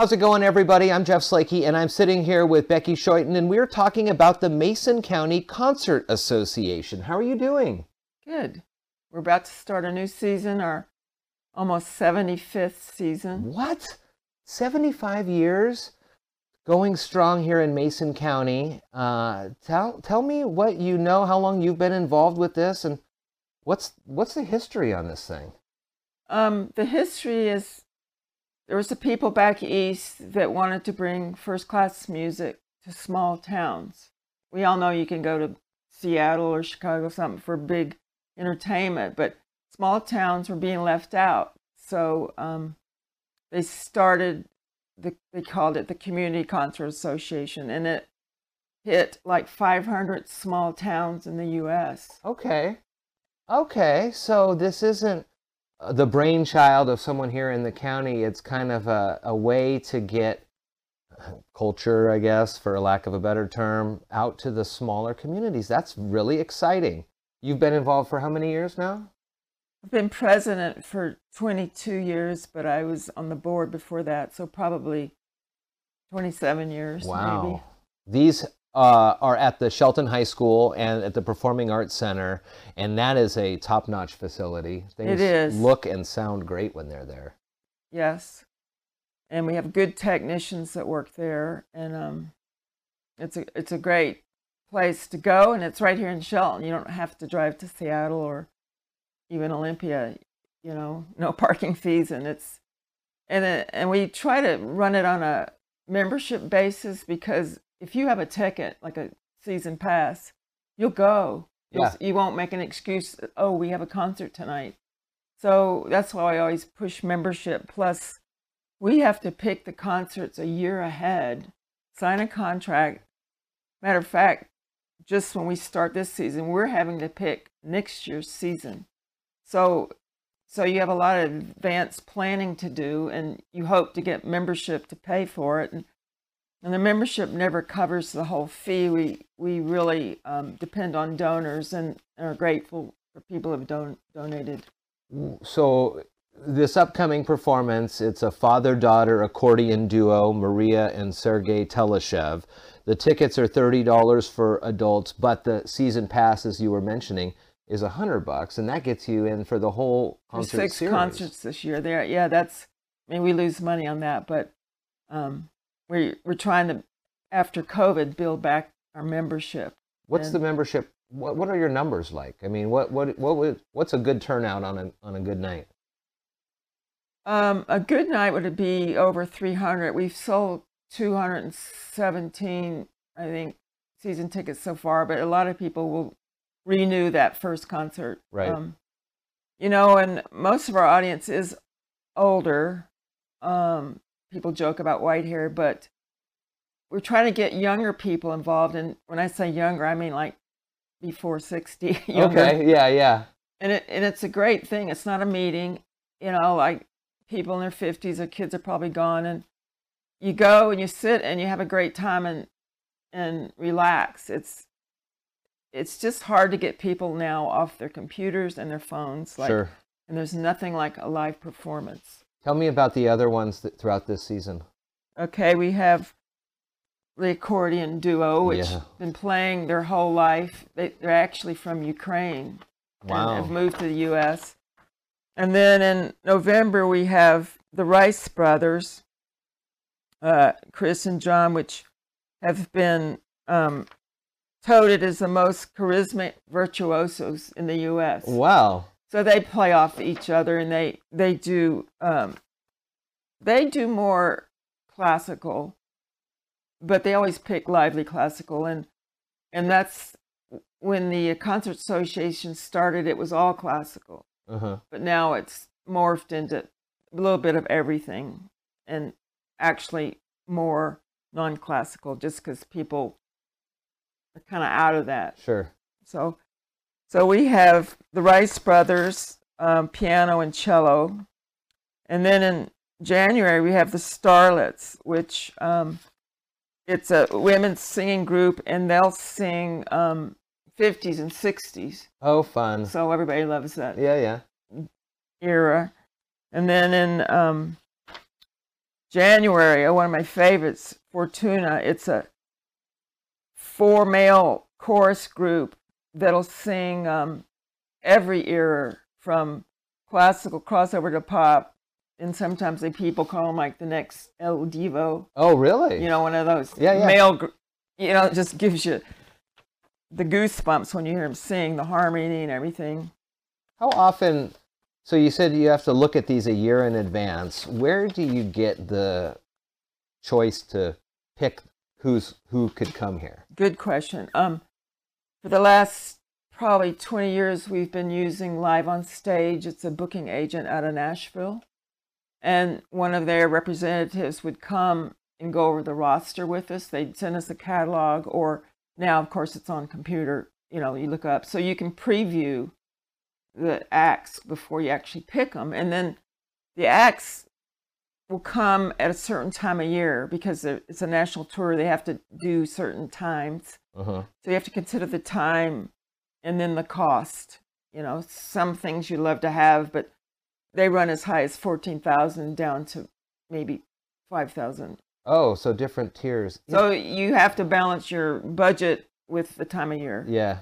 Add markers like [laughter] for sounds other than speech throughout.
How's it going, everybody? I'm Jeff Slakey, and I'm sitting here with Becky Schuyten, and we're talking about the Mason County Concert Association. How are you doing? Good. We're about to start a new season, our almost 75th season. What? 75 years going strong here in Mason County. Uh, tell tell me what you know, how long you've been involved with this, and what's what's the history on this thing? Um, the history is there was the people back east that wanted to bring first class music to small towns. We all know you can go to Seattle or Chicago something for big entertainment, but small towns were being left out. So um, they started the, they called it the Community Concert Association, and it hit like 500 small towns in the U.S. Okay, okay. So this isn't the brainchild of someone here in the county. It's kind of a, a way to get culture, I guess, for lack of a better term, out to the smaller communities. That's really exciting. You've been involved for how many years now? I've been president for 22 years, but I was on the board before that, so probably 27 years. Wow. Maybe. These uh, are at the Shelton High School and at the Performing Arts Center, and that is a top notch facility. Things It is. look and sound great when they're there. Yes. And we have good technicians that work there, and um, it's a it's a great place to go, and it's right here in Shelton. You don't have to drive to Seattle or even Olympia. You know, no [laughs] parking fees, and it's and it, and we try to run it on a membership basis because if you have a ticket like a season pass, you'll go. You'll, Yeah. You won't make an excuse. Oh, we have a concert tonight. So that's why I always push membership. Plus, we have to pick the concerts a year ahead, sign a contract. Matter of fact, just when we start this season, we're having to pick next year's season. So, so you have a lot of advanced planning to do, and you hope to get membership to pay for it. And, and the membership never covers the whole fee. We we really um, depend on donors and are grateful for people who have don- donated. So this upcoming performance, it's a father-daughter accordion duo, Maria and Sergei Teleshev. The tickets are $30 for adults, but the season pass, as you were mentioning, is a hundred bucks, and that gets you in for the whole concert six series. concerts this year. There, yeah, that's. I mean, we lose money on that, but um, we we're trying to, after COVID, build back our membership. What's and- the membership? What What are your numbers like? I mean, what what what would what's a good turnout on a on a good night? Um, a good night would be over 300. We've sold 217, I think, season tickets so far, but a lot of people will renew that first concert. Right. Um, you know, and most of our audience is older. Um, people joke about white hair, but we're trying to get younger people involved. And when I say younger, I mean like before 60. [laughs] younger Okay, yeah, yeah. and it and it's a great thing. It's not a meeting, you know, like people in their fifties, their kids are probably gone, and you go and you sit and you have a great time and and relax. It's it's just hard to get people now off their computers and their phones, like, sure. and there's nothing like a live performance. Tell me about the other ones that, throughout this season. Okay, we have the accordion duo, which Yeah. been playing their whole life. They, they're actually from Ukraine. and Wow. have moved to the U.S. And then in November we have the Rice brothers, uh, Chris and John, which have been um, touted as the most charismatic virtuosos in the U.S. Wow. So they play off each other, and they they do um, they do more classical, but they always pick lively classical, and and that's when the concert association started. It was all classical, Uh-huh. but now it's morphed into a little bit of everything, and actually more non-classical, just because people are kind of out of that. Sure. So, so we have the Rice Brothers, um, piano and cello, and then in January we have the Starlets, which um, it's a women's singing group, and they'll sing um, 50s and 60s. Oh, fun. So everybody loves that Yeah, yeah. era. And then in um, January, oh, one of my favorites, Fortuna. It's a four male chorus group that'll sing um, every era from classical crossover to pop. And sometimes they people call them like the next Il Divo. Oh, really? You know, one of those Yeah, yeah. male. You know, it just gives you the goosebumps when you hear them sing, the harmony and everything. How often? So you said you have to look at these a year in advance. Where do you get the choice to pick who's who could come here? Good question. Um, for the last probably 20 years, we've been using Live on Stage. It's a booking agent out of Nashville. And one of their representatives would come and go over the roster with us. They'd send us a catalog, or now, of course, it's on computer. You know, you look up. So you can preview the acts before you actually pick them. And then the acts will come at a certain time of year because it's a national tour. They have to do certain times. Uh-huh. So you have to consider the time and then the cost. You know, some things you love to have, but they run as high as 14,000 down to maybe 5,000. Oh, so different tiers. Yeah. So you have to balance your budget with the time of year. Yeah.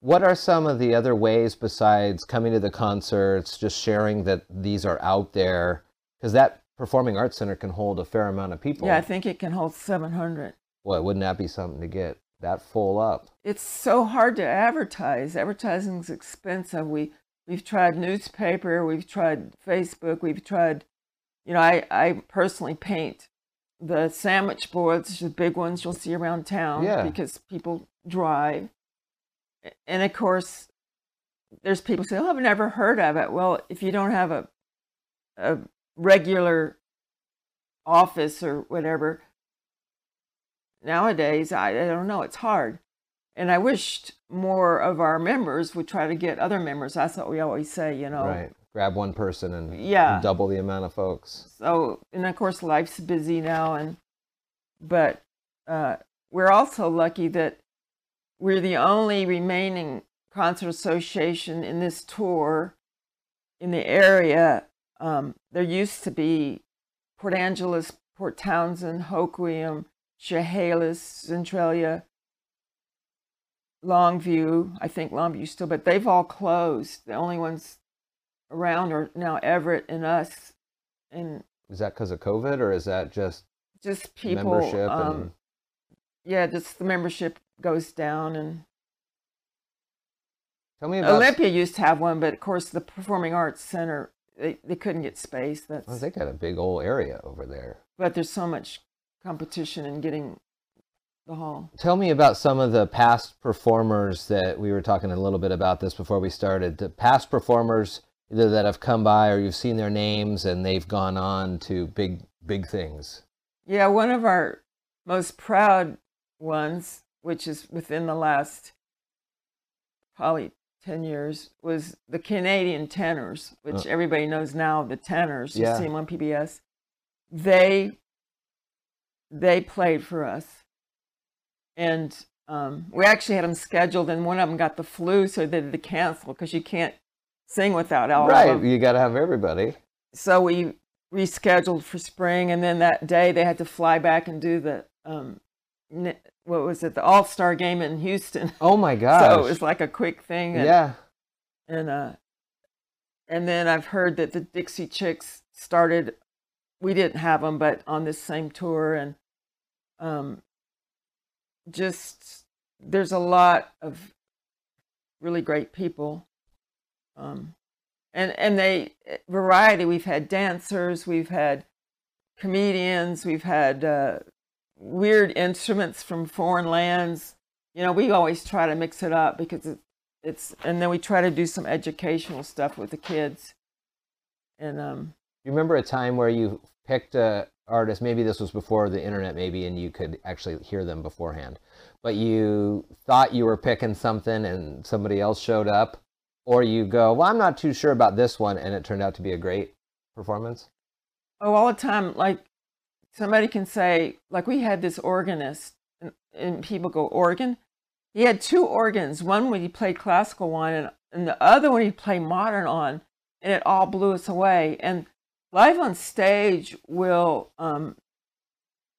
What are some of the other ways besides coming to the concerts, just sharing that these are out there? Because that performing arts center can hold a fair amount of people. Yeah, I think it can hold 700. Well, wouldn't that be something to get that full up? It's so hard to advertise. Advertising's expensive. We we've tried newspaper, we've tried Facebook, we've tried you know, I, I personally paint the sandwich boards, the big ones you'll see around town Yeah. because people drive. And of course, there's people say, "Oh, I've never heard of it." Well, if you don't have a a regular office or whatever, nowadays I, I don't know. It's hard, and I wished more of our members would try to get other members. That's what we always say, you know. Right. Grab one person and Yeah. double the amount of folks. so and of course life's busy now and but uh, we're also lucky that we're the only remaining concert association in this tour in the area um, there used to be port angeles port townsend hoquiam chehalis centralia longview i think longview still but they've all closed. The only ones around are now everett and us and Is that because of COVID or is that just just people membership um, and yeah just the membership goes down and tell me about olympia used to have one but of course the performing arts center they, they couldn't get space that's Well, they got a big old area over there. but there's so much competition in getting the hall Tell me about some of the past performers that we were talking a little bit about this before we started. The past performers either that have come by or you've seen their names and they've gone on to big big things. yeah one of our most proud ones which is within the last probably 10 years was the canadian tenors which Uh. everybody knows now the tenors you Yeah. see them on pbs they they played for us and um, we actually had them scheduled and one of them got the flu so they had to cancel because you can't sing without all of right, them you got to have everybody. so we rescheduled for spring and then that day they had to fly back and do the um what was it the all-star game in houston Oh my gosh. [laughs] so it was like a quick thing and, yeah. and uh and then i've heard that the dixie chicks started we didn't have them but on this same tour and um just there's a lot of really great people um and and they variety we've had dancers we've had comedians we've had uh weird instruments from foreign lands you know we always try to mix it up because it, it's and then we try to do some educational stuff with the kids and um You remember a time where you picked a artist, maybe this was before the internet maybe and you could actually hear them beforehand. But you thought you were picking something and somebody else showed up or you go, "Well, I'm not too sure about this one," and it turned out to be a great performance. oh all the time like somebody can say like we had this organist and, and people go organ? He had two organs. One when he played classical one and, and the other one he played modern on and it all blew us away. And Live on Stage will um,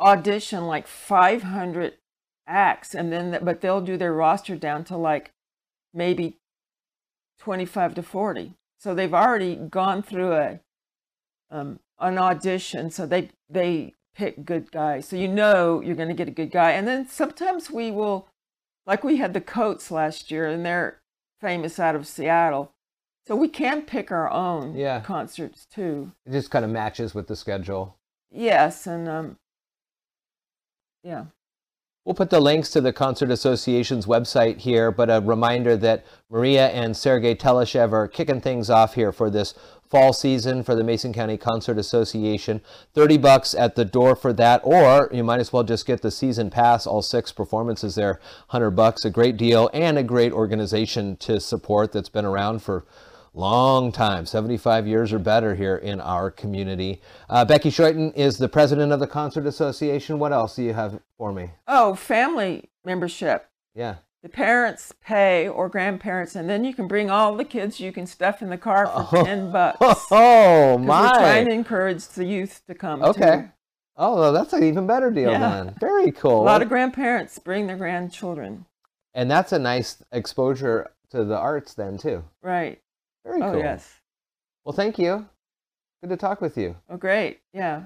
audition like 500 acts, and then th- but they'll do their roster down to like maybe 25 to 40. So they've already gone through a um, an audition, so they they pick good guys. So you know you're going to get a good guy, and then sometimes we will, like we had the Coats last year, and they're famous out of Seattle. So we can pick our own Yeah. concerts too. It just kind of matches with the schedule. Yes, and um, yeah. We'll put the links to the Concert Association's website here, but a reminder that Maria and Sergei Teleshev are kicking things off here for this fall season for the Mason County Concert Association. 30 bucks at the door for that, or you might as well just get the season pass, all six performances there, 100 bucks, a great deal and a great organization to support that's been around for long time 75 years or better here in our community uh, becky Schuyten is the president of the concert association what else do you have for me Oh, family membership. yeah The parents pay or grandparents, and then you can bring all the kids you can stuff in the car for oh. ten bucks. [laughs] Oh 'Cause We're trying my! to encourage the youth to come. Okay. too. Oh, well, that's an even better deal Yeah. then. Very cool. A lot of grandparents bring their grandchildren. and that's a nice exposure to the arts then too. Right. Very Oh cool. yes. Well, thank you. Good to talk with you. Oh great. Yeah.